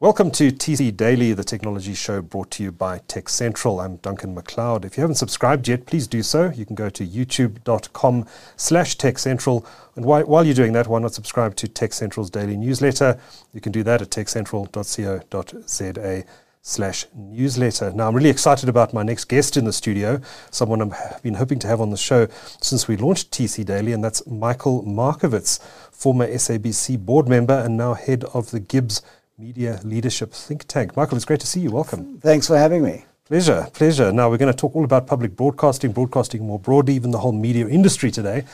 Welcome to TC Daily, the technology show brought to you by Tech Central. I'm Duncan McLeod. If you haven't subscribed yet, please do so. You can go to youtube.com slash Tech Central. And while, you're doing that, why not subscribe to Tech Central's daily newsletter? You can do that at techcentral.co.za slash newsletter. Now, I'm really excited about my next guest in the studio, someone I've been hoping to have on the show since we launched TC Daily, and that's Michael Markovitz, former SABC board member and now head of the GIBS Media Leadership Think Tank. Michael, it's great to see you. Welcome. Thanks for having me. Pleasure, pleasure. Now, we're going to talk all about public broadcasting, broadcasting more broadly, even the whole media industry today.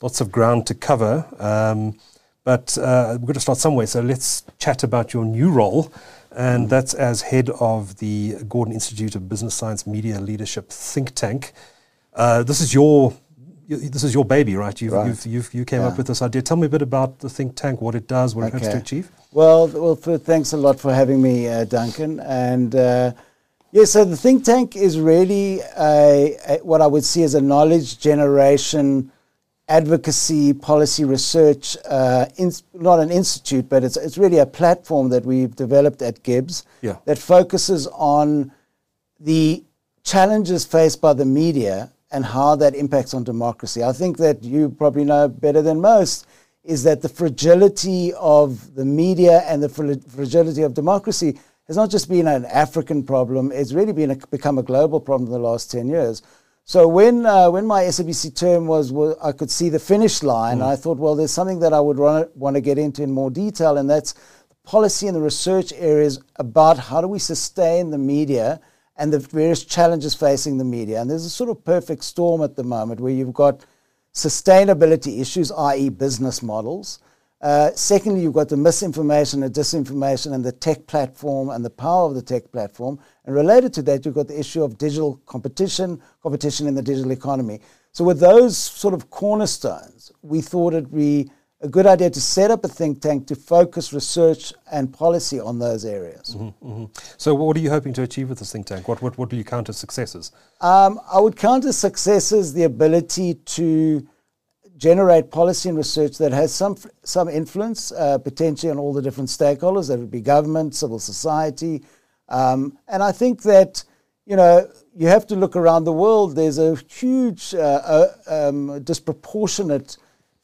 Lots of ground to cover. Um, but uh, we're going to start somewhere. So let's chat about your new role, and that's as head of the Gordon Institute of Business Science Media Leadership Think Tank. Uh, this is your this is your baby, right? You've, right. You've, you've, you came yeah. up with this idea. Tell me a bit about the think tank, what it does, what okay. it hopes to achieve. Well, well, thanks a lot for having me, uh, Duncan. And uh, yeah, so the think tank is really a, a, what I would see as a knowledge generation, advocacy, policy research, uh, in, not an institute, but it's, it's really a platform that we've developed at GIBS yeah. that focuses on the challenges faced by the media and how that impacts on democracy. I think that you probably know better than most is that the fragility of the media and the fragility of democracy has not just been an African problem, it's really been a, become a global problem in the last 10 years. So when, uh, when my SABC term was, was, I could see the finish line, mm. I thought, well, there's something that I would want to get into in more detail, and that's policy and the research areas about how do we sustain the media – and the various challenges facing the media. And there's a sort of perfect storm at the moment where you've got sustainability issues, i.e., business models. Uh, secondly, you've got the misinformation and disinformation and the tech platform and the power of the tech platform. And related to that, you've got the issue of digital competition, competition in the digital economy. So, with those sort of cornerstones, we thought it'd be a good idea to set up a think tank to focus research and policy on those areas. Mm-hmm, mm-hmm. So, what are you hoping to achieve with this think tank? What, what, what do you count as successes? Um, I would count as successes the ability to generate policy and research that has some, some influence, uh, potentially on all the different stakeholders, that would be government, civil society. Um, and I think that, you know, you have to look around the world. There's a huge, uh, uh, um, disproportionate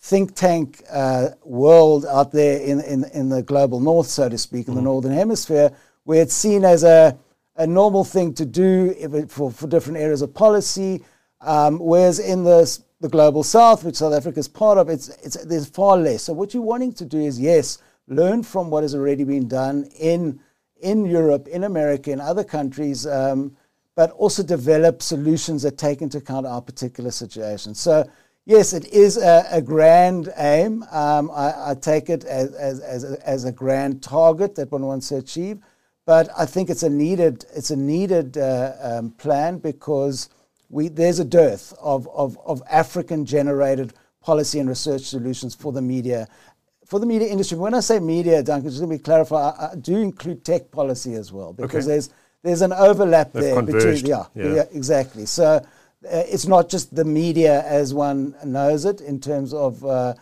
think tank uh, world out there in, in, in the global north, so to speak, in mm. the northern hemisphere, where it's seen as a, a normal thing to do it, for, for different areas of policy. Um, whereas in the, the global south, which South Africa is part of, it's, it's, there's far less. So what you're wanting to do is, yes, learn from what has already been done in, in Europe, in America, in other countries, um, but also develop solutions that take into account our particular situation. So Yes, it is a, a grand aim. Um, I, I, take it as, as, as, a, as a grand target that one wants to achieve. But I think it's a needed, it's a needed uh, um, plan because we, there's a dearth of, of, of African generated policy and research solutions for the media for the media industry. When I say media, Duncan, just let me clarify, I, I do include tech policy as well because okay. there's there's an overlap They've there converged. between yeah, yeah. yeah, exactly. So it's not just the media as one knows it in terms of uh,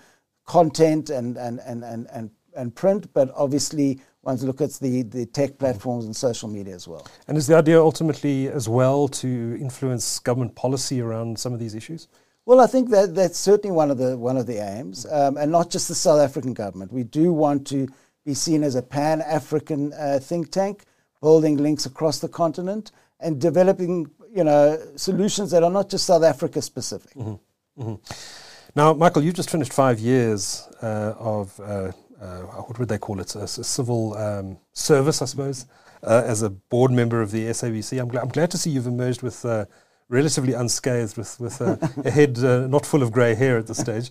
content and, and, and, and, and, and print, but obviously once look at the, the tech platforms and social media as well. And is the idea ultimately as well to influence government policy around some of these issues? Well, I think that that's certainly one of the one of the aims, um, and not just the South African government. We do want to be seen as a Pan African uh, think tank, building links across the continent and developing you know, solutions that are not just South Africa specific. Mm-hmm. Mm-hmm. Now, Michael, you've just finished five years uh, of uh, uh, what would they call it? A, a civil um, service, I suppose, uh, as a board member of the SABC. I'm, gl- I'm glad to see you've emerged with uh, relatively unscathed, with, with a head uh, not full of grey hair at this stage.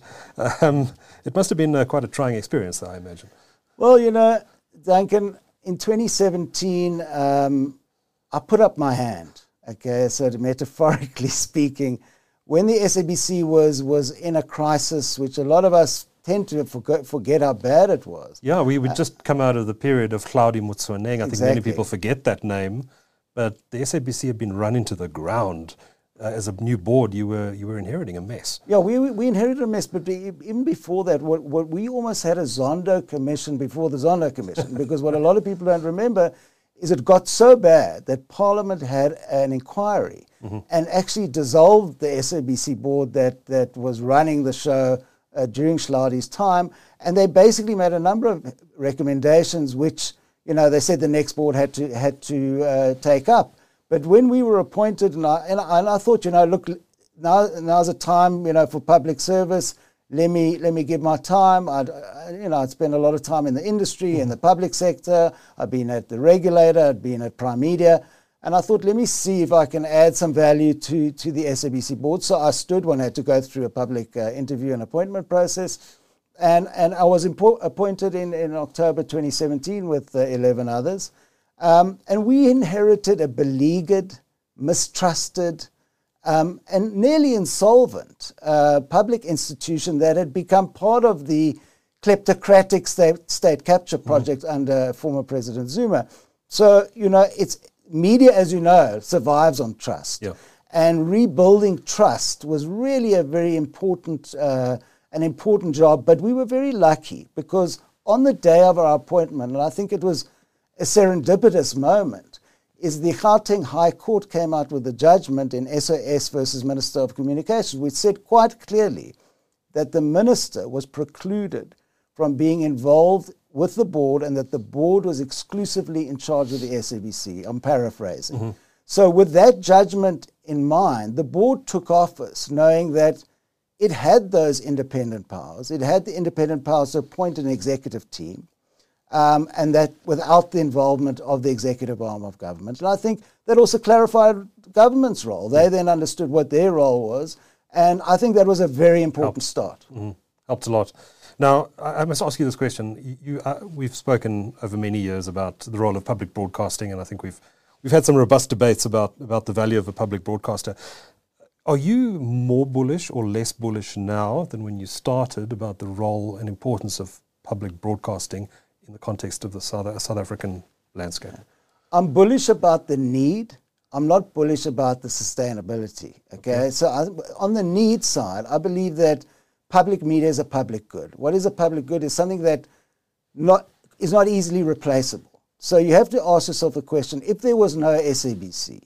Um, it must have been quite a trying experience, I imagine. Well, you know, Duncan, in 2017, um, I put up my hand. Okay, so metaphorically speaking, when the SABC was was in a crisis, which a lot of us tend to forget, forget how bad it was. Yeah, we would uh, just come out of the period of Hlaudi Motsoeneng. I exactly. think many people forget that name, but the SABC had been run into the ground uh, as a new board, you were you were inheriting a mess. Yeah, we, we inherited a mess, but even before that, what, what we almost had a Zondo commission before the Zondo commission, because what a lot of people don't remember is it got so bad that Parliament had an inquiry mm-hmm. and actually dissolved the SABC board that, that was running the show uh, during Hlaudi's time, and they basically made a number of recommendations which you know they said the next board had to had to uh, take up. But when we were appointed, and I, and I, and I thought, you know, look, now now's a time, you know, for public service. Let me let me give my time. I'd, you know, I'd spent a lot of time in the industry, in the public sector. I've been at the regulator. I'd been at Prime Media. And I thought, let me see if I can add some value to, to the SABC board. So I stood when I had to go through a public uh, interview and appointment process. And, and I was impo- appointed in, in October 2017 with uh, 11 others. Um, and we inherited a beleaguered, mistrusted, um, and nearly insolvent uh, public institution that had become part of the kleptocratic state, state capture mm-hmm. project mm. under former President Zuma. So, you know, it's media, as you know, survives on trust. Yeah. And rebuilding trust was really a very important, uh, an important job. But we were very lucky because on the day of our appointment, and I think it was a serendipitous moment, is the Gauteng High Court came out with a judgment in SOS versus Minister of Communications, which said quite clearly that the minister was precluded from being involved with the board and that the board was exclusively in charge of the SABC. I'm paraphrasing. Mm-hmm. So, with that judgment in mind, the board took office knowing that it had those independent powers. It had the independent powers to appoint an executive team, um, and that without the involvement of the executive arm of government. And I think that also clarified government's role. They then understood what their role was, and I think that was a very important Helped. start. Mm-hmm. Helped a lot. Now, I must ask you this question. You, uh, we've spoken over many years about the role of public broadcasting, and I think we've we've had some robust debates about about the value of a public broadcaster. Are you more bullish or less bullish now than when you started about the role and importance of public broadcasting in the context of the South, South African landscape? I'm bullish about the need. I'm not bullish about the sustainability. Okay, okay. so I, on the need side, I believe that public media is a public good. What is a public good is something that not, is not easily replaceable. So you have to ask yourself the question if there was no SABC,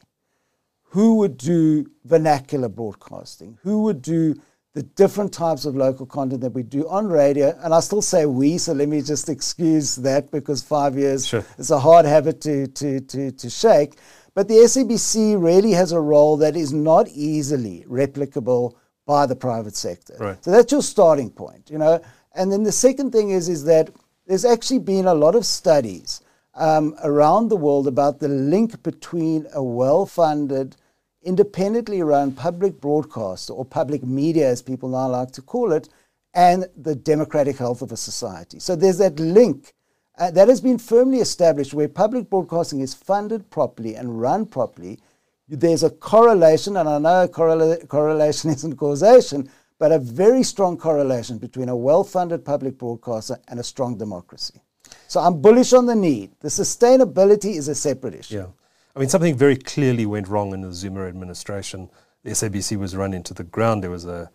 who would do vernacular broadcasting? Who would do the different types of local content that we do on radio? And I still say we, so let me just excuse that because five years sure. is a hard habit to, to, to, to shake. But the SABC really has a role that is not easily replicable by the private sector. Right. So that's your starting point, you know. And then the second thing is is that there's actually been a lot of studies um, around the world about the link between a well-funded, independently run public broadcaster or public media, as people now like to call it, and the democratic health of a society. So there's that link. Uh, that has been firmly established where public broadcasting is funded properly and run properly, there's a correlation, and I know correla- correlation isn't causation, but a very strong correlation between a well funded public broadcaster and a strong democracy. So I'm bullish on the need. The sustainability is a separate issue. Yeah. I mean, something very clearly went wrong in the Zuma administration. The SABC was run into the ground. There was a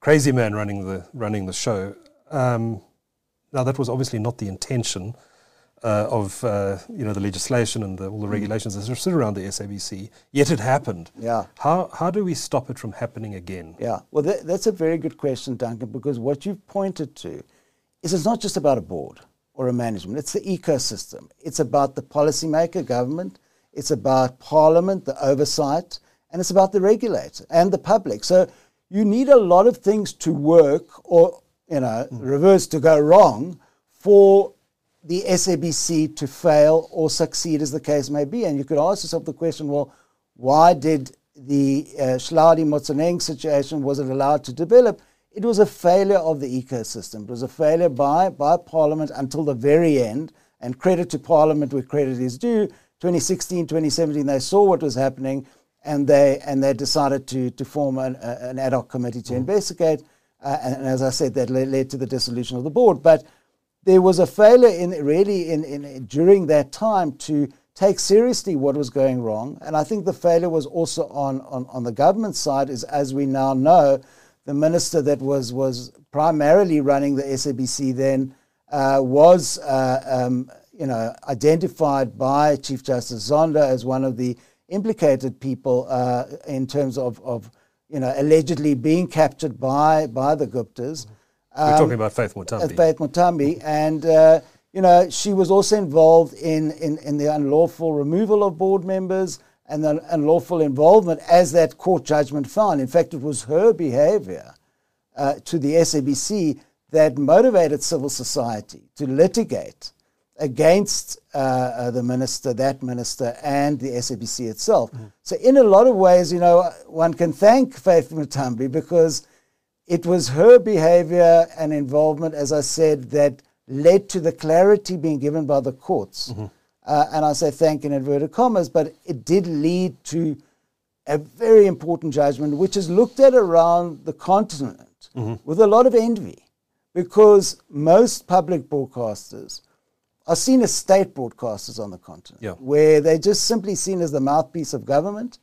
crazy man running the, running the show. Um, now, that was obviously not the intention uh, of uh, you know the legislation and the, all the mm. regulations that are sit around the SABC. Yet it happened. Yeah. How how do we stop it from happening again? Yeah. Well, that, that's a very good question, Duncan, because what you've pointed to is it's not just about a board or a management. It's the ecosystem. It's about the policymaker, government. It's about Parliament, the oversight, and it's about the regulator and the public. So you need a lot of things to work, or you know, mm. reverse to go wrong, for the SABC to fail or succeed, as the case may be. And you could ask yourself the question well, why did the uh, Hlaudi Motsoeneng situation was it allowed to develop? It was a failure of the ecosystem. It was a failure by, by Parliament until the very end. And credit to Parliament where credit is due. 2016, 2017, they saw what was happening and they, and they decided to, to form an, uh, an ad hoc committee to mm. investigate. Uh, and, and, as I said, that led, led to the dissolution of the board. But there was a failure in really in, in during that time to take seriously what was going wrong. And I think the failure was also on, on, on the government side, is as we now know, the minister that was, was primarily running the SABC then uh, was uh, um, you know, identified by Chief Justice Zondo as one of the implicated people uh, in terms of, of you know, allegedly being captured by, by the Guptas. We're talking about Faith Muthambi. Faith Muthambi. And, uh, you know, she was also involved in, in, in the unlawful removal of board members and the unlawful involvement as that court judgment found. In fact, it was her behavior uh, to the SABC that motivated civil society to litigate against uh, uh, the minister, that minister, and the SABC itself. Mm. So, in a lot of ways, you know, one can thank Faith Muthambi because it was her behavior and involvement, as I said, that led to the clarity being given by the courts. Mm-hmm. Uh, and I say thank in inverted commas, but it did lead to a very important judgment, which is looked at around the continent mm-hmm. with a lot of envy because most public broadcasters are seen as state broadcasters on the continent, yeah. where they're just simply seen as the mouthpiece of government.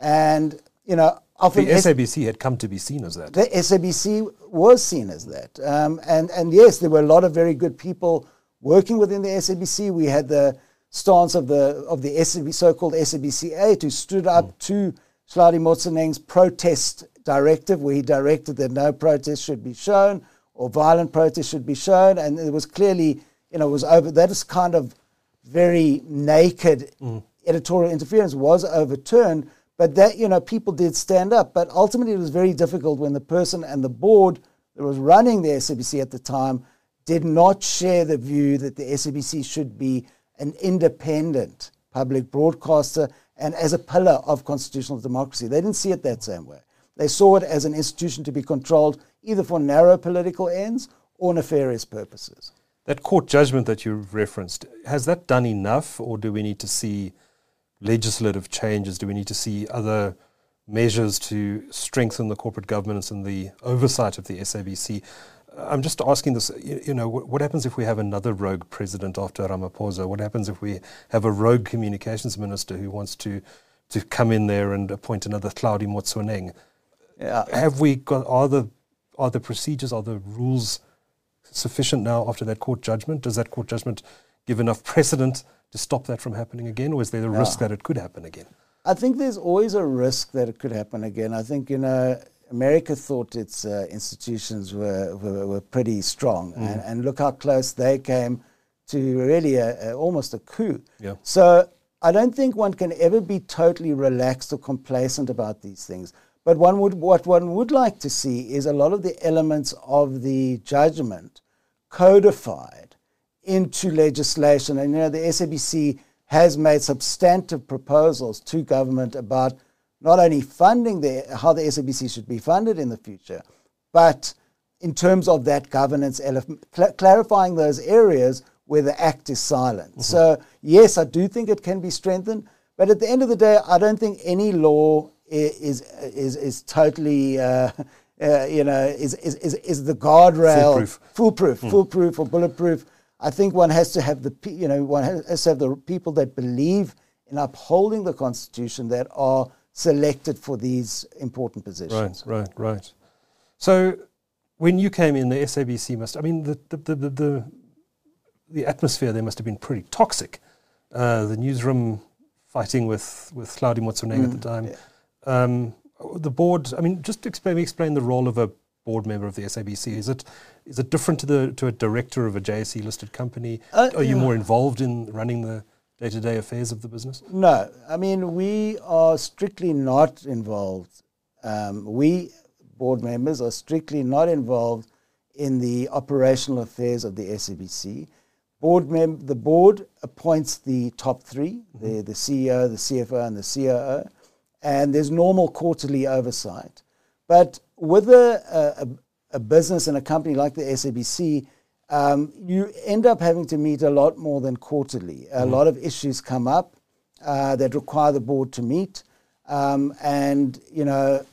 And, you know, often. The SABC had come to be seen as that. The SABC was seen as that. Um, and, and yes, there were a lot of very good people working within the SABC. We had the stance of the, of the SAB, so-called SABC 8 who stood up mm. to Hlaudi Motsoeneng's protest directive, where he directed that no protest should be shown or violent protest should be shown. And it was clearly, you know, it was over. That is kind of very naked mm. editorial interference was overturned. But that, you know, people did stand up. But ultimately, it was very difficult when the person and the board that was running the SABC at the time did not share the view that the SABC should be an independent public broadcaster and as a pillar of constitutional democracy. They didn't see it that same way. They saw it as an institution to be controlled either for narrow political ends or nefarious purposes. That court judgment that you referenced, has that done enough, or do we need to see legislative changes? Do we need to see other measures to strengthen the corporate governance and the oversight of the SABC? I'm just asking this, you, know, what, happens if we have another rogue president after Ramaphosa? What happens if we have a rogue communications minister who wants to, to come in there and appoint another Hlaudi Motsoeneng? Yeah. Have we got, are the, are the procedures, are the rules sufficient now after that court judgment? Does that court judgment give enough precedent to stop that from happening again, or is there a yeah. risk that it could happen again? I think there's always a risk that it could happen again. I think, you know, America thought its uh, institutions were, were, were, pretty strong, mm. and, and, look how close they came to really a, a, almost a coup. Yeah. So I don't think one can ever be totally relaxed or complacent about these things. But one would, what one would like to see is a lot of the elements of the judgment codified into legislation. And you know, the SABC has made substantive proposals to government about not only funding the, how the SABC should be funded in the future, but in terms of that governance, cl- clarifying those areas where the act is silent. Mm-hmm. So, yes, I do think it can be strengthened, but at the end of the day, I don't think any law is is is totally. Uh, uh, you know, is, is, is, is the guardrail foolproof, foolproof, mm. foolproof or bulletproof. I think one has to have the, you know, one has to have the people that believe in upholding the Constitution that are selected for these important positions. Right, right, right. So when you came in, the SABC must, I mean, the, the, the, the, the atmosphere there must have been pretty toxic. Uh, the newsroom fighting with, with Hlaudi Motsoeneng mm, at the mm, time. Yeah. Um, the board, I mean, just explain, explain the role of a board member of the SABC. Is it is it different to the to a director of a JSE listed company? Uh, Are you more involved in running the day to day affairs of the business? No, I mean we are strictly not involved. Um, we board members are strictly not involved in the operational affairs of the SABC. Board mem- the board appoints the top 3 mm-hmm. the, the CEO, the CFO, and the COO, and there's normal quarterly oversight. But with a, a, a business and a company like the SABC, um, you end up having to meet a lot more than quarterly. A mm lot of issues come up uh, that require the board to meet, um, and you know,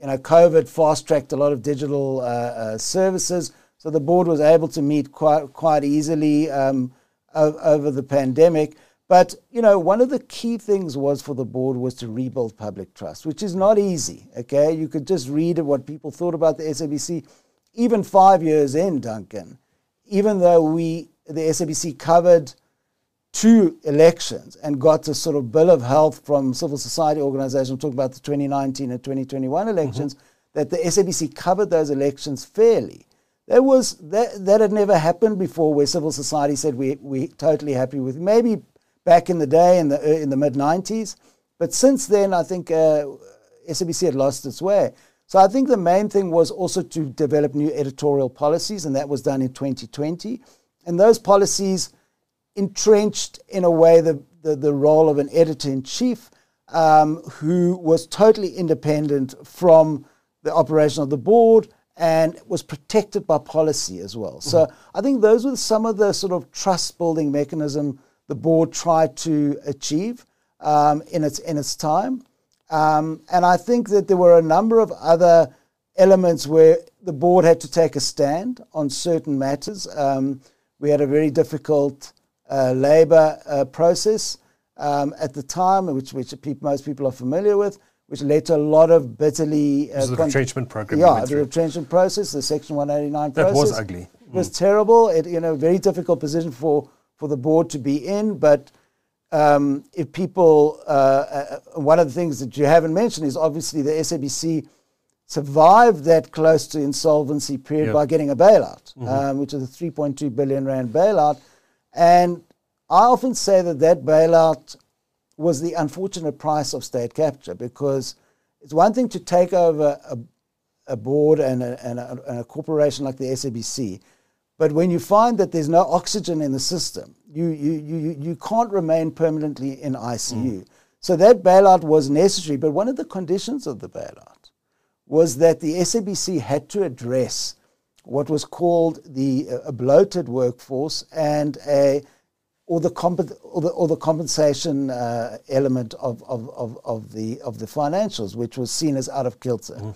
you know, COVID fast tracked a lot of digital uh, uh, services, so the board was able to meet quite quite easily um, over the pandemic. But you know, one of the key things was for the board was to rebuild public trust, which is not easy. Okay, you could just read what people thought about the SABC, even five years in, Duncan. Even though we the SABC covered two elections and got a sort of bill of health from civil society organizations talking about the 2019 and 2021 elections, mm-hmm. that the SABC covered those elections fairly. There was that, that had never happened before where civil society said we we totally happy with maybe back in the day in the uh, in the mid 90s. But since then, I think uh, SABC had lost its way. So I think the main thing was also to develop new editorial policies, and that was done in 2020. And those policies entrenched, in a way, the, the, the role of an editor in chief um, who was totally independent from the operation of the board and was protected by policy as well. Mm-hmm. So I think those were some of the sort of trust building mechanism the board tried to achieve um, in its in its time. Um, and I think that there were a number of other elements where the board had to take a stand on certain matters. Um, we had a very difficult uh, labour uh, process um, at the time, which, which people, most people are familiar with, which led to a lot of bitterly. Uh, the retrenchment program. Yeah, the retrenchment process, the Section 189 that process. That was ugly. It was mm. terrible. It, you know, very difficult position for for the board to be in. But um, if people, uh, uh, one of the things that you haven't mentioned is obviously the SABC survived that close to insolvency period yep. by getting a bailout, mm-hmm. um, which is a 3.2 billion rand bailout. And I often say that that bailout was the unfortunate price of state capture because it's one thing to take over a, a board and a, and, a, and a corporation like the SABC but when you find that there's no oxygen in the system, you, you, you, you can't remain permanently in ICU. Mm. So that bailout was necessary. But one of the conditions of the bailout was that the SABC had to address what was called the uh, a bloated workforce and a or the, comp- or the, or the compensation uh, element of, of, of, of, the, of the financials, which was seen as out of kilter. Mm.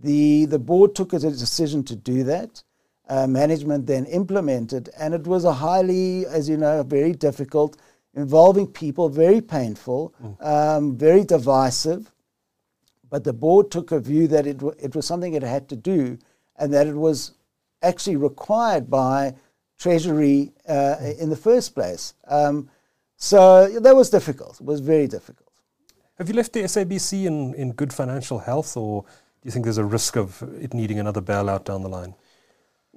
The, the board took a decision to do that uh, management then implemented. And it was a highly, as you know, very difficult, involving people, very painful, mm. um, very divisive. But the board took a view that it, w- it was something it had to do and that it was actually required by Treasury uh, mm. in the first place. Um, so that was difficult. It was very difficult. Have you left the SABC in, in good financial health, or do you think there's a risk of it needing another bailout down the line?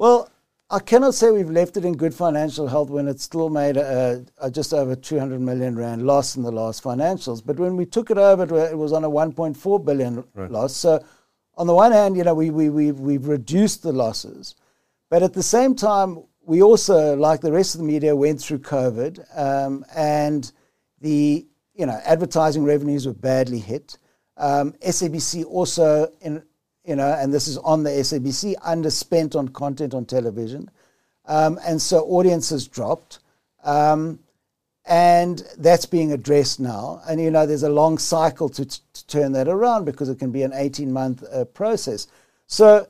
Well, I cannot say we've left it in good financial health when it still made a, a, just over 200 million rand loss in the last financials. But when we took it over, it was on a 1.4 billion right. loss. So, on the one hand, you know, we, we, we've, we've reduced the losses. But at the same time, we also, like the rest of the media, went through COVID um, and the you know advertising revenues were badly hit. Um, SABC also, in you know, and this is on the SABC, underspent on content on television. Um, and so audiences dropped. Um, and that's being addressed now. And, you know, there's a long cycle to, to turn that around because it can be an 18 month uh, process. So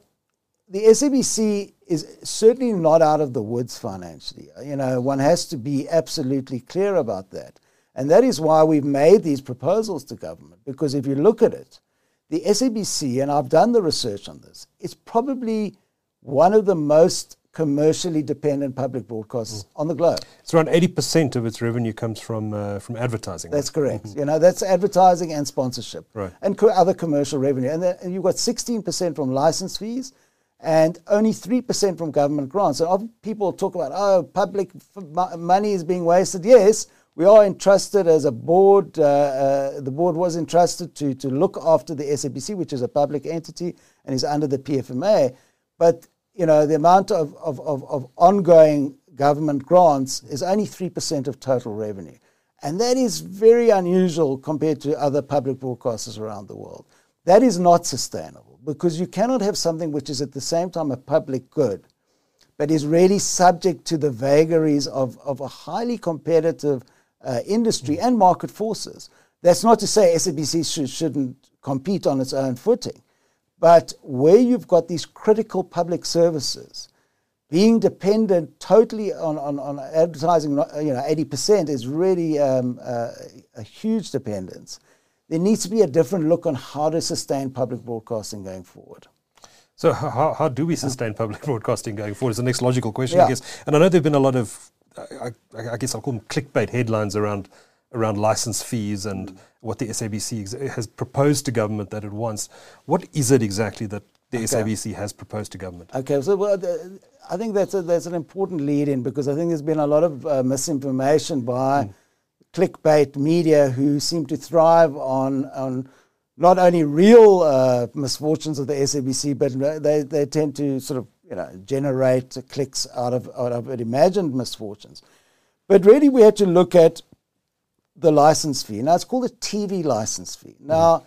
the SABC is certainly not out of the woods financially. You know, one has to be absolutely clear about that. And that is why we've made these proposals to government, because if you look at it, the SABC, and I've done the research on this, is probably one of the most commercially dependent public broadcasters mm. on the globe. It's around 80% of its revenue comes from uh, from advertising. That's correct. Mm-hmm. You know, that's advertising and sponsorship. Right. And co- other commercial revenue. And, then, and you've got 16% from license fees and only 3% from government grants. And people talk about, oh, public f- money is being wasted. Yes, we are entrusted as a board, uh, uh, the board was entrusted to, to look after the SABC, which is a public entity and is under the PFMA. But, you know, the amount of, of, of, of ongoing government grants is only 3% of total revenue. And that is very unusual compared to other public broadcasters around the world. That is not sustainable because you cannot have something which is at the same time a public good, but is really subject to the vagaries of, of a highly competitive uh, industry and market forces. That's not to say SABC should, shouldn't compete on its own footing, but where you've got these critical public services, being dependent totally on, on, on advertising, you know, 80% is really um, uh, a huge dependence. There needs to be a different look on how to sustain public broadcasting going forward. So how, how do we sustain public broadcasting going forward is the next logical question, yeah. I guess. And I know there have been a lot of, I, I, guess I'll call them clickbait headlines around around license fees and what the SABC has proposed to government that it wants. What is it exactly that the okay. SABC has proposed to government? Okay, so well, the, I think that's a, that's an important lead in because I think there's been a lot of uh, misinformation by mm. clickbait media who seem to thrive on on not only real uh, misfortunes of the SABC, but they, they tend to sort of you know generate clicks out of out of imagined misfortunes. But really, we had to look at the license fee. Now, it's called a TV license fee. Now, mm.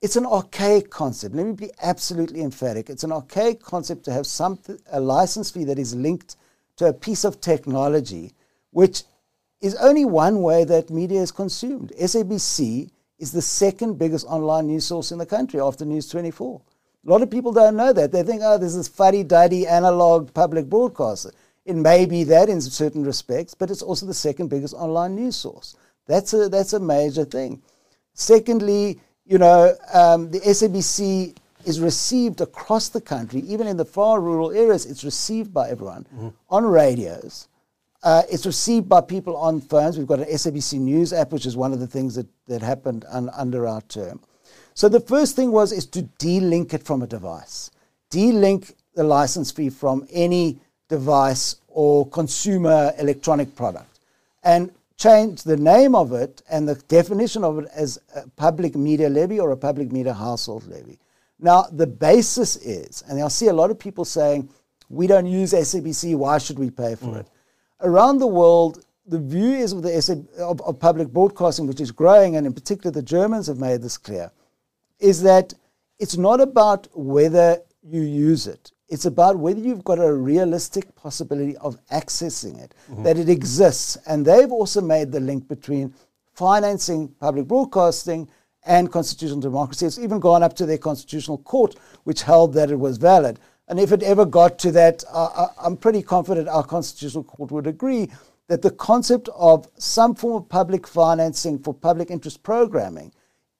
it's an archaic concept. Let me be absolutely emphatic. It's an archaic concept to have some a license fee that is linked to a piece of technology, which is only one way that media is consumed. SABC is the second biggest online news source in the country after News 24. A lot of people don't know that. They think, oh, this is fuddy-duddy analog public broadcaster. It may be that in certain respects, but it's also the second biggest online news source. That's a, that's a major thing. Secondly, you know, um, the SABC is received across the country, even in the far rural areas, it's received by everyone mm-hmm. on radios. Uh, it's received by people on phones. We've got an SABC News app, which is one of the things that, that happened un, under our term. So the first thing was is to delink it from a device, delink the license fee from any device or consumer electronic product, and change the name of it and the definition of it as a public media levy or a public media household levy. Now, the basis is, and I see a lot of people saying, we don't use SABC, why should we pay for mm. it? Around the world, the view is of, the of, of public broadcasting, which is growing, and in particular the Germans have made this clear, is that it's not about whether you use it. It's about whether you've got a realistic possibility of accessing it, mm-hmm. that it exists. And they've also made the link between financing public broadcasting and constitutional democracy. It's even gone up to their constitutional court, which held that it was valid. And if it ever got to that, uh, I'm pretty confident our constitutional court would agree that the concept of some form of public financing for public interest programming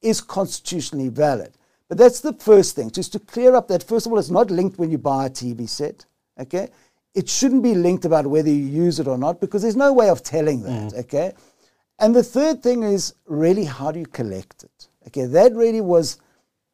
is constitutionally valid. But that's the first thing, just to clear up that, first of all, it's not linked when you buy a TV set, okay? It shouldn't be linked about whether you use it or not because there's no way of telling that, mm. okay? And the third thing is really how do you collect it? Okay, that really was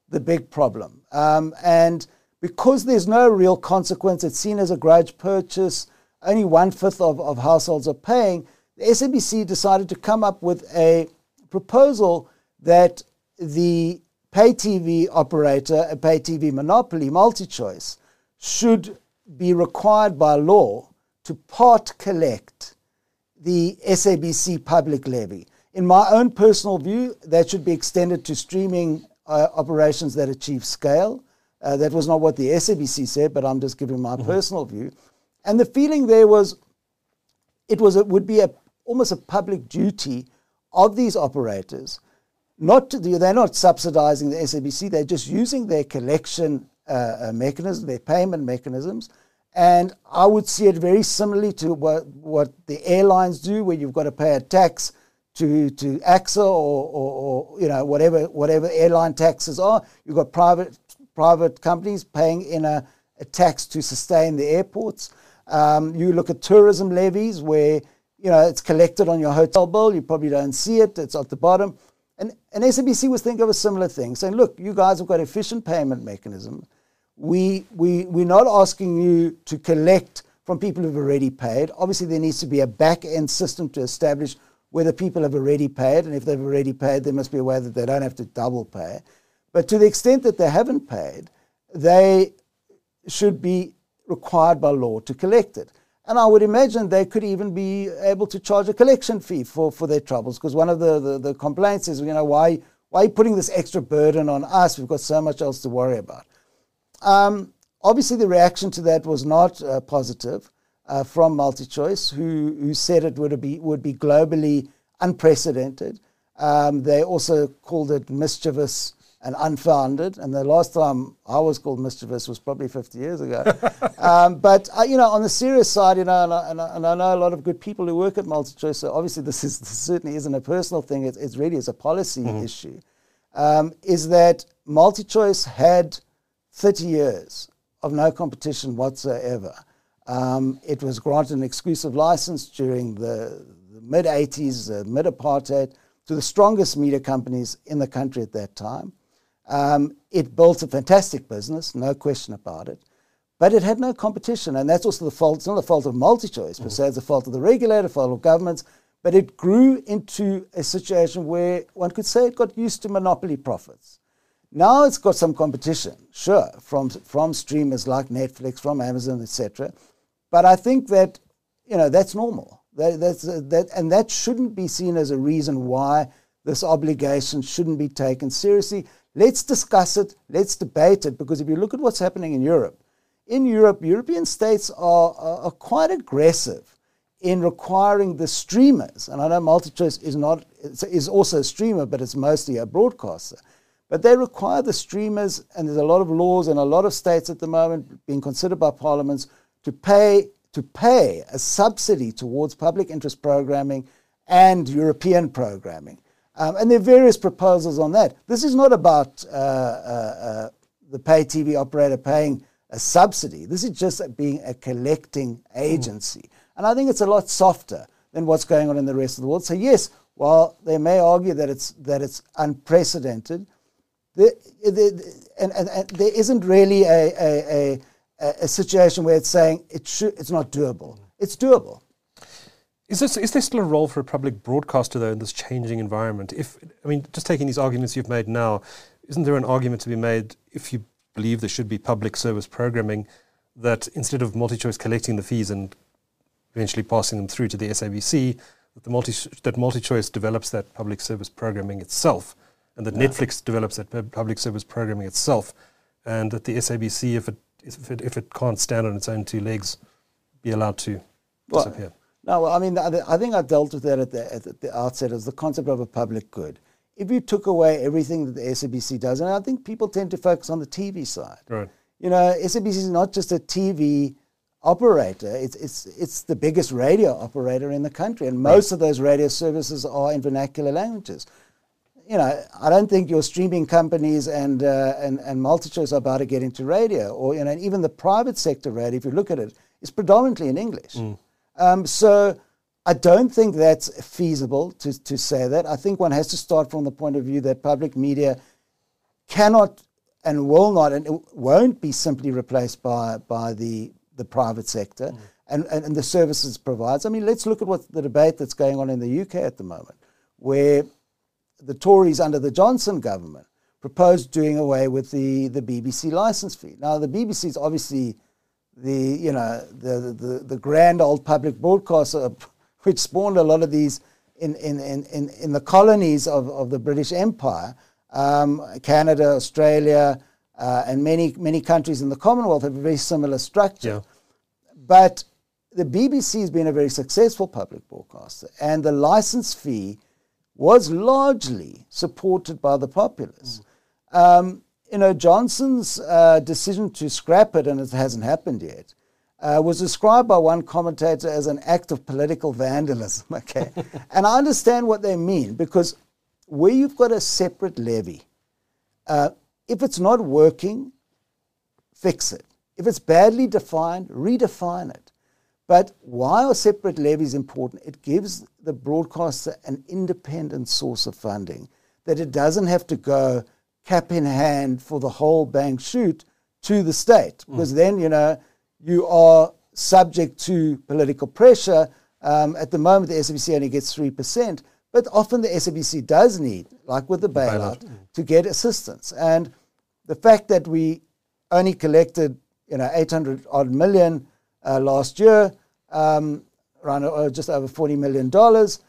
the big problem. Um, and because there's no real consequence, it's seen as a grudge purchase, only one fifth of, of households are paying, the SABC decided to come up with a proposal that the pay TV operator, a pay TV monopoly, MultiChoice, should be required by law to part collect the SABC public levy. In my own personal view, that should be extended to streaming uh, operations that achieve scale. Uh, that was not what the SABC said, but I'm just giving my mm-hmm. personal view. And the feeling there was it was it would be a, almost a public duty of these operators not they're not subsidizing the SABC, they're just using their collection uh, uh, mechanism, their payment mechanisms. And I would see it very similarly to what, what the airlines do, where you've got to pay a tax to, to ACSA or, or, or, you know whatever whatever airline taxes are. You've got private private companies paying in a, a tax to sustain the airports. Um, you look at tourism levies where you know it's collected on your hotel bill. You probably don't see it. It's at the bottom. And, SABC was thinking of a similar thing, saying, look, you guys have got efficient payment mechanism. We, we, we're not asking you to collect from people who've already paid. Obviously, there needs to be a back end system to establish whether people have already paid. And if they've already paid, there must be a way that they don't have to double pay. But to the extent that they haven't paid, they should be required by law to collect it. And I would imagine they could even be able to charge a collection fee for, for their troubles because one of the, the, the, complaints is, you know, why, why are you putting this extra burden on us? We've got so much else to worry about. Um, obviously, the reaction to that was not uh, positive uh, from MultiChoice, who, who said it would be, would be globally unprecedented. Um, they also called it mischievous and unfounded. And the last time I was called mischievous was probably 50 years ago. um, but, uh, you know, on the serious side, you know, and I, and, I, and I, know a lot of good people who work at MultiChoice. So obviously, this, is, this certainly isn't a personal thing, it's, it's really is a policy mm-hmm. issue. Um, is that MultiChoice had 30 years of no competition whatsoever. Um, it was granted an exclusive license during the, the mid 80s, uh, mid apartheid, to the strongest media companies in the country at that time. Um, it built a fantastic business, no question about it. But it had no competition, and that's also the fault. It's not the fault of MultiChoice per se; it's the fault of the regulator, fault of governments. But it grew into a situation where one could say it got used to monopoly profits. Now it's got some competition, sure, from from streamers like Netflix, from Amazon, etc. But I think that you know that's normal. That, that's that, and that shouldn't be seen as a reason why this obligation shouldn't be taken seriously. Let's discuss it. Let's debate it. Because if you look at what's happening in Europe, in Europe, European states are, are, are quite aggressive in requiring the streamers, and I know MultiChoice is not is also a streamer, but it's mostly a broadcaster. But they require the streamers, and there's a lot of laws in a lot of states at the moment being considered by parliaments to pay to pay a subsidy towards public interest programming and European programming. Um, and there are various proposals on that. This is not about uh, uh, uh, the pay TV operator paying a subsidy. This is just being a collecting agency. Mm. And I think it's a lot softer than what's going on in the rest of the world. So, yes, while they may argue that it's, that it's unprecedented, and, and, and, there isn't really a, a, a, a situation where it's saying it it's not doable. It's doable. Is, this, is there still a role for a public broadcaster, though, in this changing environment? If I mean, just taking these arguments you've made now, isn't there an argument to be made if you believe there should be public service programming that instead of MultiChoice collecting the fees and eventually passing them through to the SABC, that, the multi, that MultiChoice develops that public service programming itself, and that yeah. Netflix develops that public service programming itself, and that the SABC, if it, if it, if it can't stand on its own two legs, be allowed to well, disappear? No, I mean, I think I dealt with that at the, at the outset as the concept of a public good. If you took away everything that the SABC does, and I think people tend to focus on the TV side. Right. You know, SABC is not just a TV operator, it's, it's, it's the biggest radio operator in the country, and most right. of those radio services are in vernacular languages. You know, I don't think your streaming companies and, uh, and, and MultiChoice are about to get into radio, or, you know, even the private sector radio, if you look at it, is predominantly in English. Mm. Um, so I don't think that's feasible to, to say that. I think one has to start from the point of view that public media cannot and will not and won't be simply replaced by, by the, the private sector mm. and, and, and the services it provides. I mean, let's look at what the debate that's going on in the UK at the moment, where the Tories under the Johnson government proposed doing away with the, the BBC license fee. Now, the BBC is obviously the you know the, the, the grand old public broadcaster, which spawned a lot of these in, in, in, in the colonies of, of the British Empire, um, Canada, Australia, uh, and many many countries in the Commonwealth have a very similar structure. Yeah. But the BBC has been a very successful public broadcaster, and the license fee was largely supported by the populace. Mm. Um, you know, Johnson's uh, decision to scrap it, and it hasn't happened yet, uh, was described by one commentator as an act of political vandalism. Okay, and I understand what they mean because where you've got a separate levy, uh, if it's not working, fix it. If it's badly defined, redefine it. But why are separate levies important? It gives the broadcaster an independent source of funding that it doesn't have to go cap in hand for the whole bank shoot to the state mm. because mm. then you know you are subject to political pressure. Um, at the moment, the SABC only gets three percent, but often the SABC does need, like with the bailout, bailout. To get assistance. And the fact that we only collected you know 800 odd million uh, last year, um, around uh, just over 40 million dollars,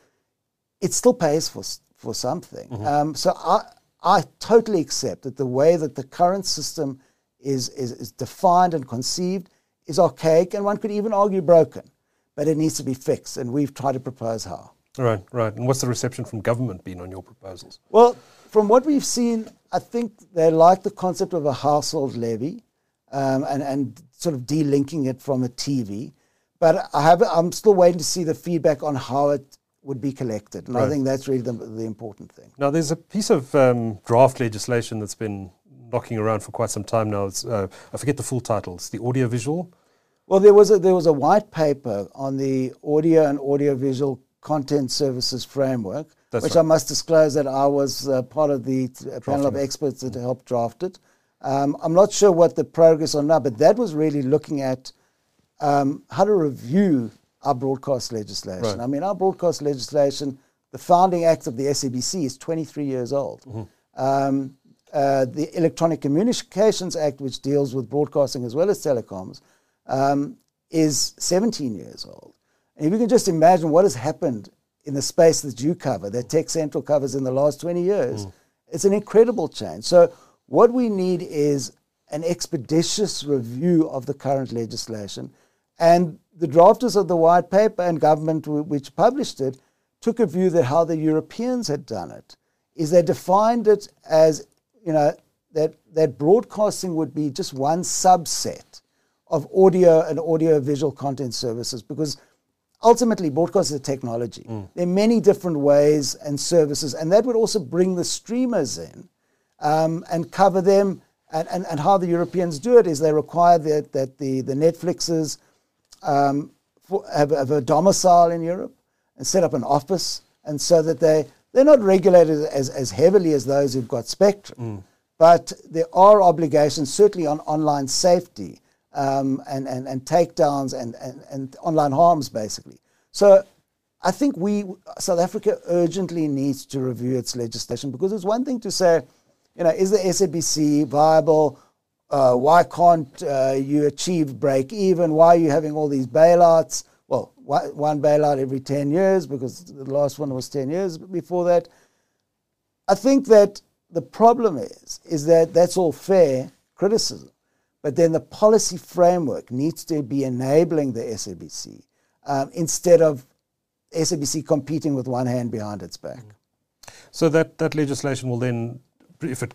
it still pays for for something. Mm-hmm. Um, so I I totally accept that the way that the current system is, is, is defined and conceived is archaic and one could even argue broken, but it needs to be fixed, and we've tried to propose how. Right, right. And what's the reception from government been on your proposals? Well, from what we've seen, I think they like the concept of a household levy um, and, and sort of delinking it from a TV. But I have, I'm still waiting to see the feedback on how it would be collected. And right. I think that's really the, the, important thing. Now, there's a piece of um, draft legislation that's been knocking around for quite some time now. Uh, I forget the full title. It's the audiovisual. Well, there was a, there was a white paper on the audio and audiovisual content services framework, That's which right. I must disclose that I was uh, part of the uh, panel of experts that helped draft it. Um, I'm not sure what the progress on now, but that was really looking at um, how to review our broadcast legislation. Right. I mean, our broadcast legislation, the founding act of the SABC is 23 years old. Mm-hmm. Um, uh, the Electronic Communications Act, which deals with broadcasting as well as telecoms, um, is 17 years old. And if you can just imagine what has happened in the space that you cover, that Tech Central covers in the last 20 years, mm. it's an incredible change. So, what we need is an expeditious review of the current legislation. And the drafters of the white paper and government, which published it, took a view that how the Europeans had done it is they defined it as, you know, that, that broadcasting would be just one subset of audio and audio visual content services because ultimately broadcast is a technology. Mm. There are many different ways and services, and that would also bring the streamers in um, and cover them. And, and, and how the Europeans do it is they require that, that the, the Netflixes um, for, have, have a domicile in Europe and set up an office, and so that they, they're not regulated as, as heavily as those who've got spectrum. Mm. But there are obligations, certainly on online safety, um, and, and, and takedowns and, and, and online harms, basically. So I think we, South Africa urgently needs to review its legislation because it's one thing to say, you know, is the SABC viable? Uh, why can't uh, you achieve break even? Why are you having all these bailouts? Well, one bailout every 10 years because the last one was 10 years before that. I think that the problem is, is that that's all fair criticism. But then the policy framework needs to be enabling the SABC um, instead of SABC competing with one hand behind its back. So that, that legislation will then, if it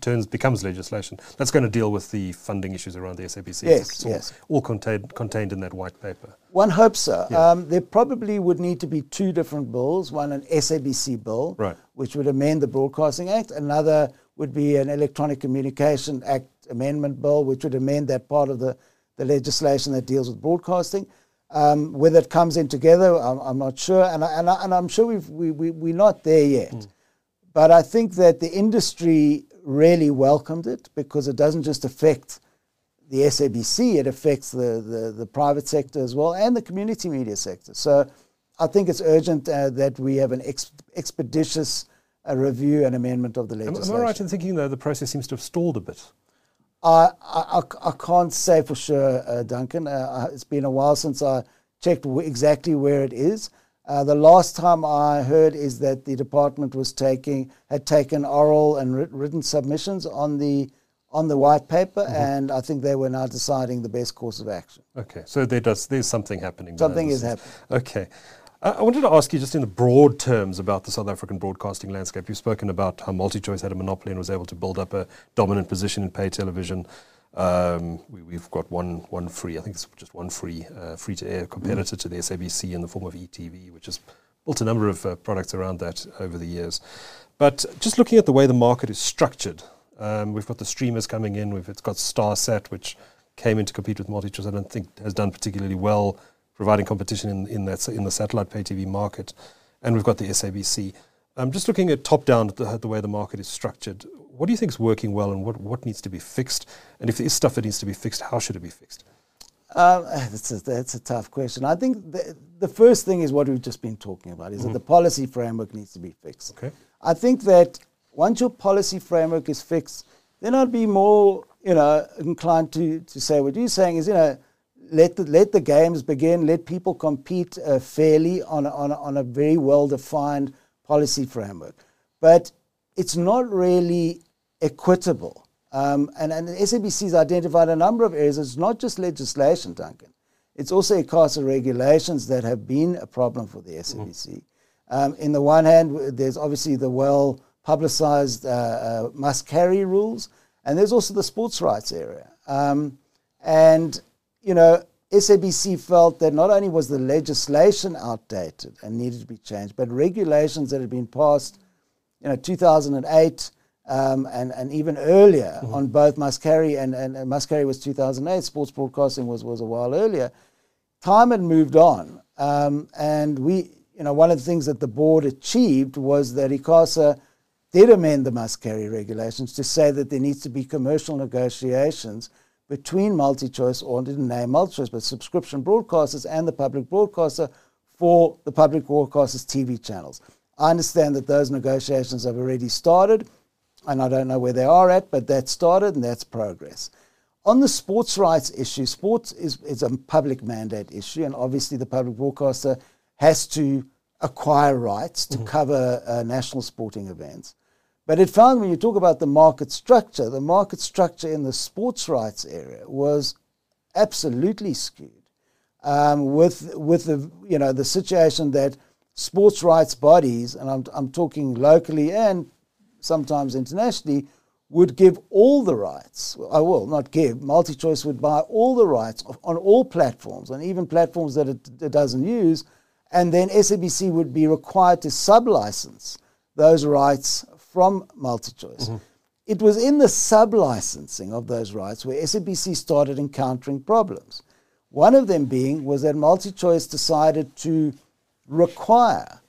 turns becomes legislation, that's going to deal with the funding issues around the SABC. Yes, it's yes. All, all contained, contained in that white paper. One hopes so. Yeah. Um, there probably would need to be two different bills. One, an SABC bill, right. which would amend the Broadcasting Act. Another would be an Electronic Communication Act amendment bill, which would amend that part of the, the legislation that deals with broadcasting. Um, whether it comes in together, I'm, I'm not sure, and, I, and, I, and I'm sure we've, we, we, we're not there yet. Mm. But I think that the industry really welcomed it because it doesn't just affect the SABC, it affects the, the, the private sector as well and the community media sector. So I think it's urgent uh, that we have an ex- expeditious uh, review and amendment of the legislation. Am I right in thinking, though, the process seems to have stalled a bit? I, I, I can't say for sure, uh, Duncan. Uh, it's been a while since I checked w- exactly where it is. Uh, the last time I heard is that the department was taking had taken oral and written submissions on the on the white paper, mm-hmm. and I think they were now deciding the best course of action. Okay, so there does there's something happening. Something is happening. Okay. I wanted to ask you just in the broad terms about the South African broadcasting landscape. You've spoken about how MultiChoice had a monopoly and was able to build up a dominant position in pay television. Um, we, have got one one free, I think it's just one free uh, free to air competitor to the SABC in the form of ETV, which has built a number of uh, products around that over the years. But just looking at the way the market is structured, um, we've got the streamers coming in. We've it's got StarSat, which came in to compete with MultiChoice. I don't think has done particularly well providing competition in, in, that, in the satellite pay TV market. And we've got the SABC. Um, just looking at top down at the, the, way the market is structured, what do you think is working well and what, what needs to be fixed? And if there is stuff that needs to be fixed, how should it be fixed? Um, that's, a, that's a tough question. I think the, the first thing is what we've just been talking about is mm-hmm. that the policy framework needs to be fixed. Okay. I think that once your policy framework is fixed, then I'd be more, you know, inclined to, to say what you're saying is, you know, let the, let the games begin, let people compete uh, fairly on a, on, a, on a very well defined policy framework. But it's not really equitable. Um, and, and the SABC has identified a number of areas. It's not just legislation, Duncan. It's also ICASA regulations that have been a problem for the SABC. Mm. Um, in the one hand, there's obviously the well publicized uh, uh, must carry rules, and there's also the sports rights area. Um, and, you know, SABC felt that not only was the legislation outdated and needed to be changed, but regulations that had been passed, you know, 2008 um, and, and even earlier mm-hmm. on both must carry and, and, and must carry was 2008, sports broadcasting was, was a while earlier. Time had moved on. Um, and we, you know, one of the things that the board achieved was that ICASA did amend the must carry regulations to say that there needs to be commercial negotiations between MultiChoice, or didn't name MultiChoice, but subscription broadcasters and the public broadcaster for the public broadcasters' TV channels. I understand that those negotiations have already started, and I don't know where they are at, but that started and that's progress. On the sports rights issue, sports is, is a public mandate issue, and obviously the public broadcaster has to acquire rights to mm-hmm. cover uh, national sporting events. But it found when you talk about the market structure, the market structure in the sports rights area was absolutely skewed. Um, with with the you know the situation that sports rights bodies, and I'm I'm talking locally and sometimes internationally, would give all the rights. I will not give. MultiChoice would buy all the rights on all platforms, and even platforms that it, it doesn't use, and then SABC would be required to sublicense those rights from MultiChoice. Mm-hmm. It was in the sub-licensing of those rights where SABC started encountering problems. One of them being was that MultiChoice decided to require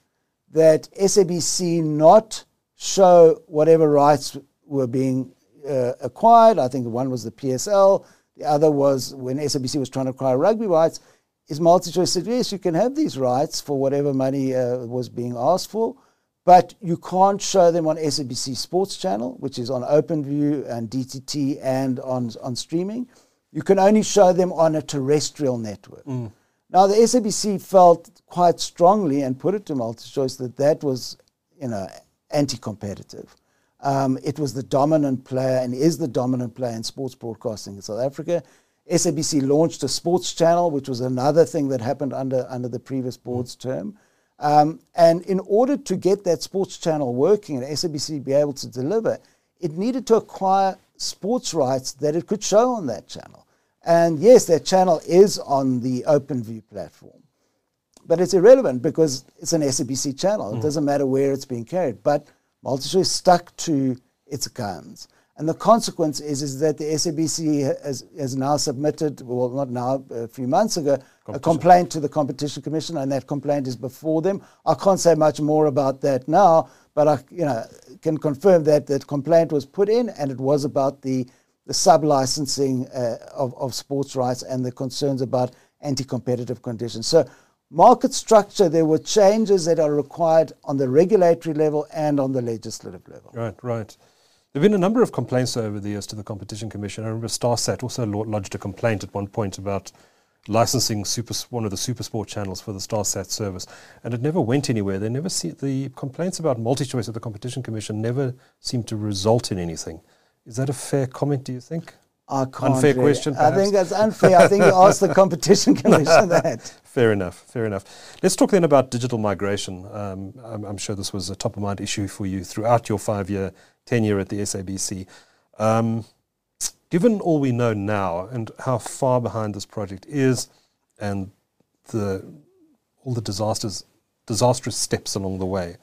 that SABC not show whatever rights were being uh, acquired. I think one was the PSL, the other was when SABC was trying to acquire rugby rights. Is MultiChoice said, yes, you can have these rights for whatever money uh, was being asked for, but you can't show them on SABC Sports Channel, which is on OpenView and DTT and on, on streaming. You can only show them on a terrestrial network. Mm. Now, the SABC felt quite strongly and put it to MultiChoice that that was, you know, anti-competitive. Um, it was the dominant player and is the dominant player in sports broadcasting in South Africa. SABC launched a sports channel, which was another thing that happened under, under the previous board's mm. term. Um, and in order to get that sports channel working and SABC be able to deliver, it needed to acquire sports rights that it could show on that channel. And yes, that channel is on the OpenView platform. But it's irrelevant because it's an SABC channel. Mm. It doesn't matter where it's being carried. But MultiChoice stuck to its guns. And the consequence is, is that the SABC has, has now submitted, well, not now, a few months ago, a complaint to the Competition Commission, and that complaint is before them. I can't say much more about that now, but I you know, can confirm that that complaint was put in, and it was about the, the sub-licensing uh, of, of sports rights and the concerns about anti-competitive conditions. So market structure, there were changes that are required on the regulatory level and on the legislative level. Right, right. There have been a number of complaints over the years to the Competition Commission. I remember StarSat also lodged a complaint at one point about licensing super, one of the SuperSport channels for the StarSat service, and it never went anywhere. They never see the complaints about MultiChoice at the Competition Commission never seemed to result in anything. Is that a fair comment? Do you think? I can't unfair really. question. Perhaps? I think that's unfair. I think you asked the Competition Commission that. Fair enough. Fair enough. Let's talk then about digital migration. Um, I'm, I'm, sure this was a top of mind issue for you throughout your five-year tenure at the SABC. Um, given all we know now and how far behind this project is, and the all the disasters, disastrous steps along the way,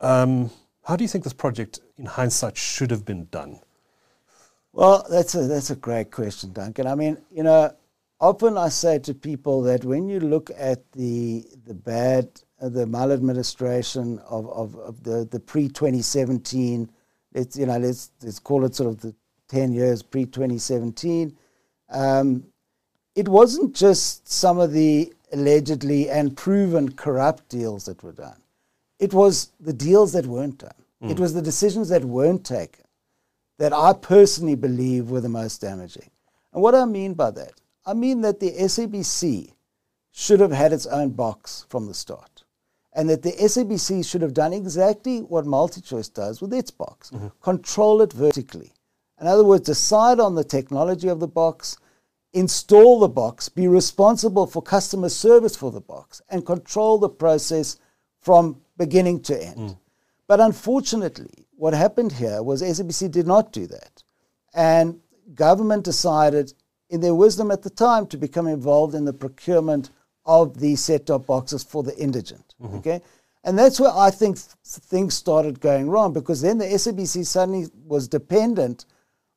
um, how do you think this project, in hindsight, should have been done? Well, that's a that's a great question, Duncan. I mean, you know, often I say to people that when you look at the the bad, uh, the maladministration of, of, of the the pre twenty seventeen, let's you know let's let's call it sort of the ten years pre twenty seventeen. Um, it wasn't just some of the allegedly and proven corrupt deals that were done. It was the deals that weren't done. Mm. It was the decisions that weren't taken that I personally believe were the most damaging. And what I mean by that, I mean that the SABC should have had its own box from the start. And that the SABC should have done exactly what MultiChoice does with its box mm-hmm. control it vertically. In other words, decide on the technology of the box, install the box, be responsible for customer service for the box, and control the process from beginning to end. Mm. But unfortunately, what happened here was SABC did not do that. And government decided, in their wisdom at the time, to become involved in the procurement of these set-top boxes for the indigent. Mm-hmm. Okay, and that's where I think th- things started going wrong because then the SABC suddenly was dependent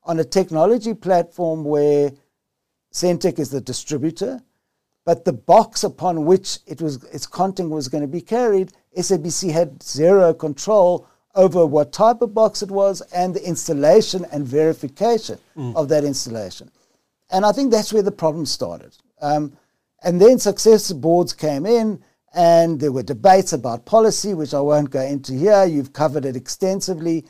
on a technology platform where Sentech is the distributor, but the box upon which it was its content was going to be carried, SABC had zero control over what type of box it was and the installation and verification mm. of that installation. And I think that's where the problem started. Um, and then successor boards came in, and there were debates about policy, which I won't go into here. You've covered it extensively.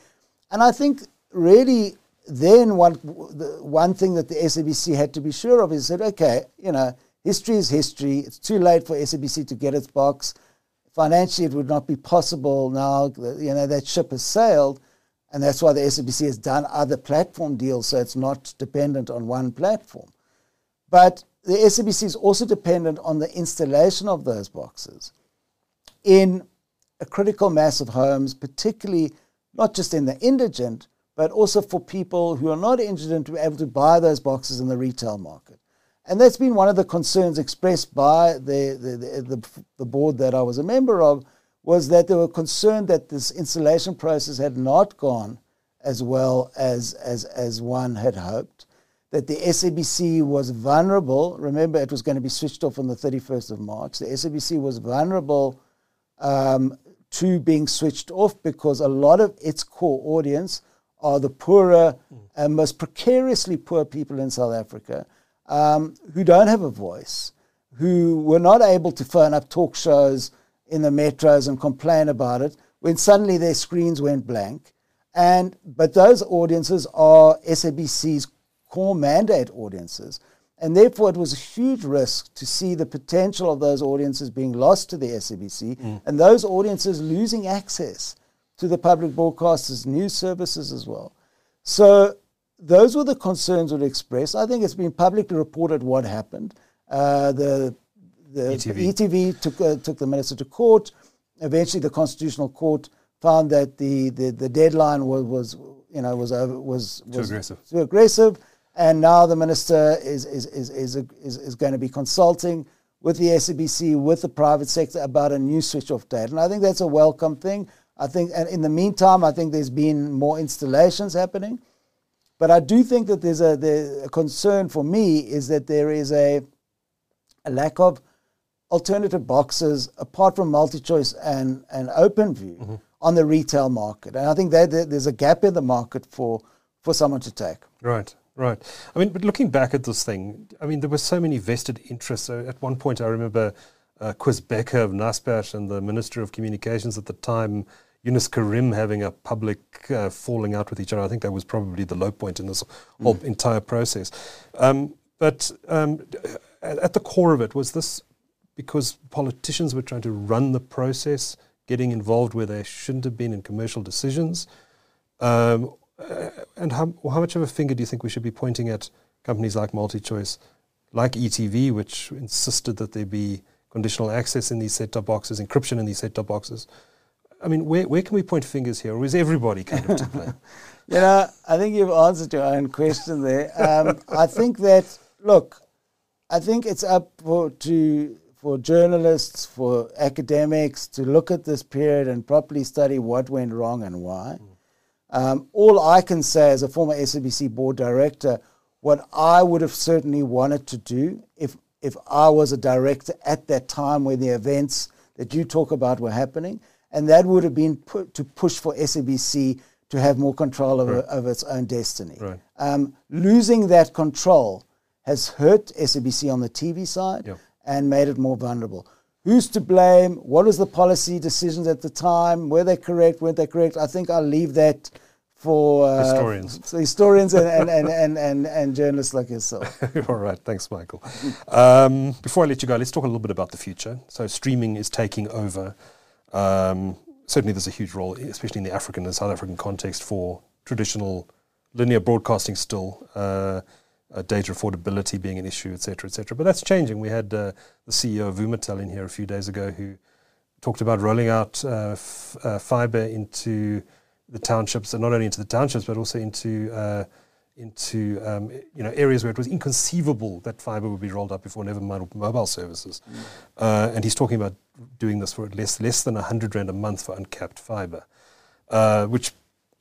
And I think really then one, the one thing that the SABC had to be sure of is that, okay, you know, history is history. It's too late for SABC to get its box financially it would not be possible now. You know, that ship has sailed, and that's why the SABC has done other platform deals, so it's not dependent on one platform. But the SABC is also dependent on the installation of those boxes in a critical mass of homes, particularly not just in the indigent, but also for people who are not indigent to be able to buy those boxes in the retail market. And that's been one of the concerns expressed by the, the, the, the, the board that I was a member of, was that they were concerned that this installation process had not gone as well as, as, as one had hoped, that the SABC was vulnerable. Remember, it was going to be switched off on the 31st of March. The SABC was vulnerable um, to being switched off because a lot of its core audience are the poorer and most precariously poor people in South Africa um, who don't have a voice, who were not able to phone up talk shows in the metros and complain about it when suddenly their screens went blank. And but those audiences are SABC's core mandate audiences. And therefore, it was a huge risk to see the potential of those audiences being lost to the SABC mm. and those audiences losing access to the public broadcasters' news services as well. So those were the concerns we expressed. I think it's been publicly reported what happened. Uh, the the ETV, ETV took uh, took the minister to court. Eventually, the constitutional court found that the, the, the deadline was, was you know was over, was, was too aggressive. Too aggressive, and now the minister is is is is, is, is going to be consulting with the SABC, with the private sector about a new switch off date, and I think that's a welcome thing. I think, and in the meantime, I think there's been more installations happening. But I do think that there's a, the, a concern for me is that there is a, a lack of alternative boxes apart from MultiChoice and, and OpenView mm-hmm. on the retail market. And I think that, that there's a gap in the market for, for someone to take. Right. Right. I mean, but looking back at this thing, I mean, there were so many vested interests. So at one point, I remember uh, Koos Bekker of Naspers and the Minister of Communications at the time Yunus Carrim having a public uh, falling out with each other. I think that was probably the low point in this whole mm. entire process. Um, but um, at the core of it, was this because politicians were trying to run the process, getting involved where they shouldn't have been in commercial decisions? Um, uh, and how, how much of a finger do you think we should be pointing at companies like MultiChoice, like ETV, which insisted that there be conditional access in these set-top boxes, encryption in these set-top boxes? I mean, where, where can we point fingers here, or is everybody kind of to blame? you know, I think you've answered your own question there. Um, I think that, look, I think it's up for, to, for journalists, for academics to look at this period and properly study what went wrong and why. Mm. Um, all I can say as a former SABC board director, what I would have certainly wanted to do if, I was a director at that time when the events that you talk about were happening – and that would have been put to push for SABC to have more control over, right. over its own destiny. Right. Um, losing that control has hurt SABC on the TV side yep. and made it more vulnerable. Who's to blame? What was the policy decisions at the time? Were they correct? Weren't they correct? I think I'll leave that for uh, historians, historians and, and, and, and, and, and, journalists like yourself. All right, thanks, Michael. Um, before I let you go, let's talk a little bit about the future. So streaming is taking over. Um, certainly, there's a huge role, especially in the African and South African context, for traditional linear broadcasting still. Uh, uh, data affordability being an issue, et cetera, et cetera. But that's changing. We had uh, the CEO of Vumatel in here a few days ago who talked about rolling out uh, f- uh, fiber into the townships, and not only into the townships, but also into uh, into um, you know areas where it was inconceivable that fiber would be rolled up before, never mind mobile services. Mm. Uh, and he's talking about doing this for less less than hundred rand a month for uncapped fiber, uh, which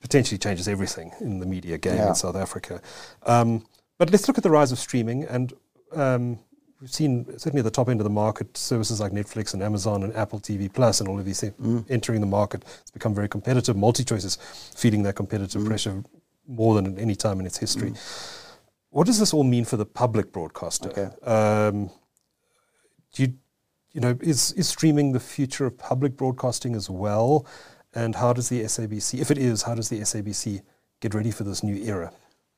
potentially changes everything in the media game yeah. in South Africa. Um, but let's look at the rise of streaming, and um, we've seen certainly at the top end of the market services like Netflix and Amazon and Apple TV Plus and all of these things mm. entering the market. It's become very competitive. MultiChoice is feeding that competitive mm. pressure more than at any time in its history. Mm. What does this all mean for the public broadcaster? Okay. Um, do you, you know, is, is streaming the future of public broadcasting as well? And how does the SABC, if it is, how does the SABC get ready for this new era?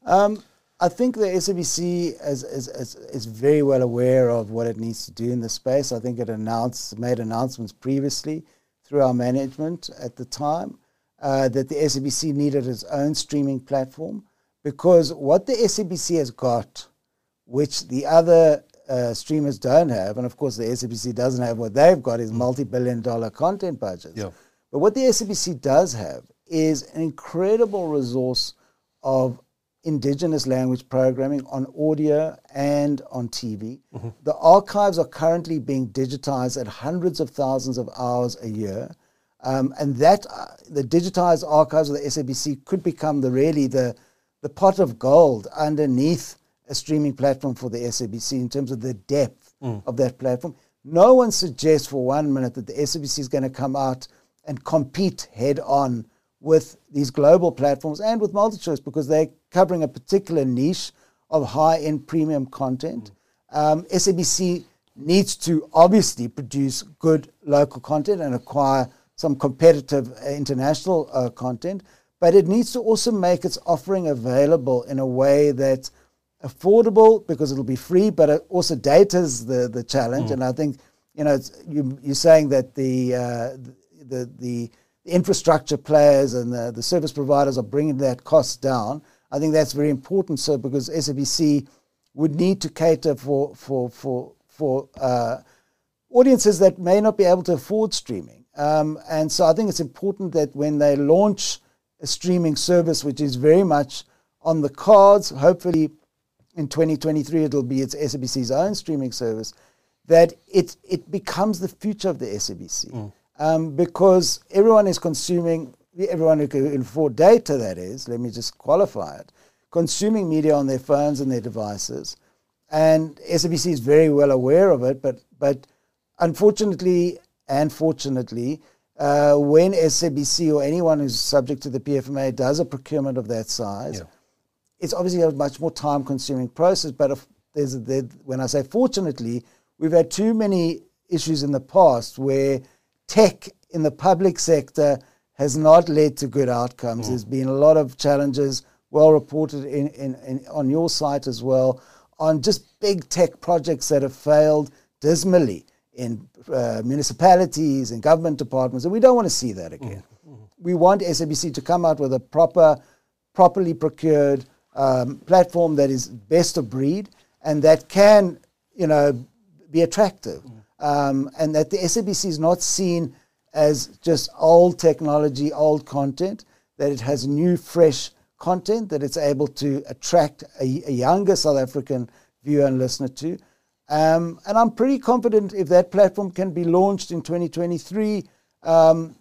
Um, I think the SABC is, is, is, is, very well aware of what it needs to do in this space. I think it announced, made announcements previously through our management at the time uh, that the SABC needed its own streaming platform because what the SABC has got, which the other uh, streamers don't have, and of course the SABC doesn't have what they've got, is mm. multi-billion dollar content budgets. Yeah. But what the SABC does have is an incredible resource of indigenous language programming on audio and on TV. Mm-hmm. The archives are currently being digitized at hundreds of thousands of hours a year. Um, and that uh, the digitized archives of the SABC could become the really the the pot of gold underneath a streaming platform for the SABC in terms of the depth mm. of that platform. No one suggests for one minute that the SABC is going to come out and compete head on with these global platforms and with MultiChoice because they're covering a particular niche of high end premium content. Um, SABC needs to obviously produce good local content and acquire some competitive uh, international uh, content, but it needs to also make its offering available in a way that's affordable because it'll be free, but also data is the, the challenge. Mm. And I think, you know, you, you're saying that the, uh, the, the, the infrastructure players and the, the service providers are bringing that cost down. I think that's very important. So because SABC would need to cater for for for for uh, audiences that may not be able to afford streaming. Um, and so I think it's important that when they launch a streaming service, which is very much on the cards, hopefully in 2023 it'll be its SABC's own streaming service, that it, it becomes the future of the SABC. Mm. Um, because everyone is consuming, everyone who can afford data, that is, let me just qualify it, consuming media on their phones and their devices. And SABC is very well aware of it, but, but unfortunately, and fortunately, uh, when SABC or anyone who's subject to the PFMA does a procurement of that size, yeah. it's obviously a much more time consuming process. But if there's a, there, when I say fortunately, we've had too many issues in the past where tech in the public sector has not led to good outcomes. Mm. There's been a lot of challenges, well reported in, in, in, on your site as well, on just big tech projects that have failed dismally in uh, municipalities and government departments, and we don't want to see that again. Mm-hmm. We want SABC to come out with a proper, properly procured um, platform that is best of breed and that can, you know, be attractive, mm um, and that the SABC is not seen as just old technology, old content. That it has new, fresh content that it's able to attract a, a younger South African viewer and listener to. Um, and I'm pretty confident if that platform can be launched in 2023, um,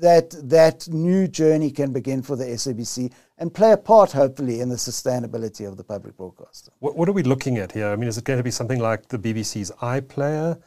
that that new journey can begin for the SABC and play a part, hopefully, in the sustainability of the public broadcaster. What, what are we looking at here? I mean, is it going to be something like the BBC's iPlayer,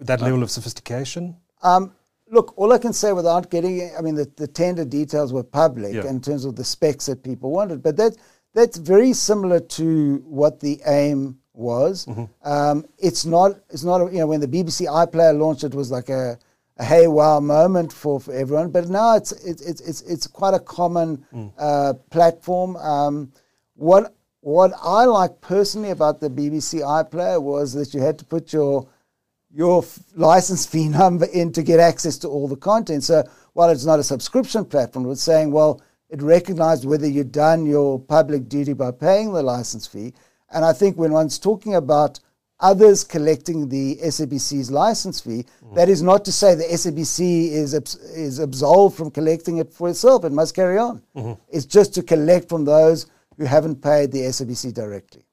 that level of sophistication? Um, look, all I can say without getting, I mean, the, the tender details were public yeah. in terms of the specs that people wanted, but that that's very similar to what the aim was. Mm-hmm. Um, it's not. It's not. You know, when the BBC iPlayer launched, it was like a, a hey wow moment for, for everyone. But now it's it's it's it's quite a common mm. uh, platform. Um, what what I like personally about the BBC iPlayer was that you had to put your your license fee number in to get access to all the content. So while it's not a subscription platform, it's saying, well, it recognized whether you'd done your public duty by paying the license fee. And I think when one's talking about others collecting the SABC's license fee. Mm. That is not to say the SABC is, is absolved from collecting it for itself. It must carry on. Mm-hmm. It's just to collect from those who haven't paid the SABC directly.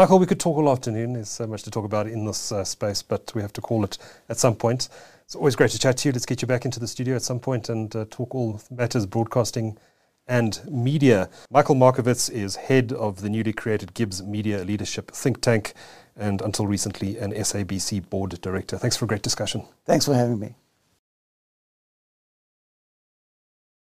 Michael, we could talk all afternoon. There's so much to talk about in this uh, space, but we have to call it at some point. It's always great to chat to you. Let's get you back into the studio at some point and uh, talk all matters broadcasting and media. Michael Markovitz is head of the newly created GIBS Media Leadership Think Tank and until recently an SABC board director. Thanks for a great discussion. Thanks for having me.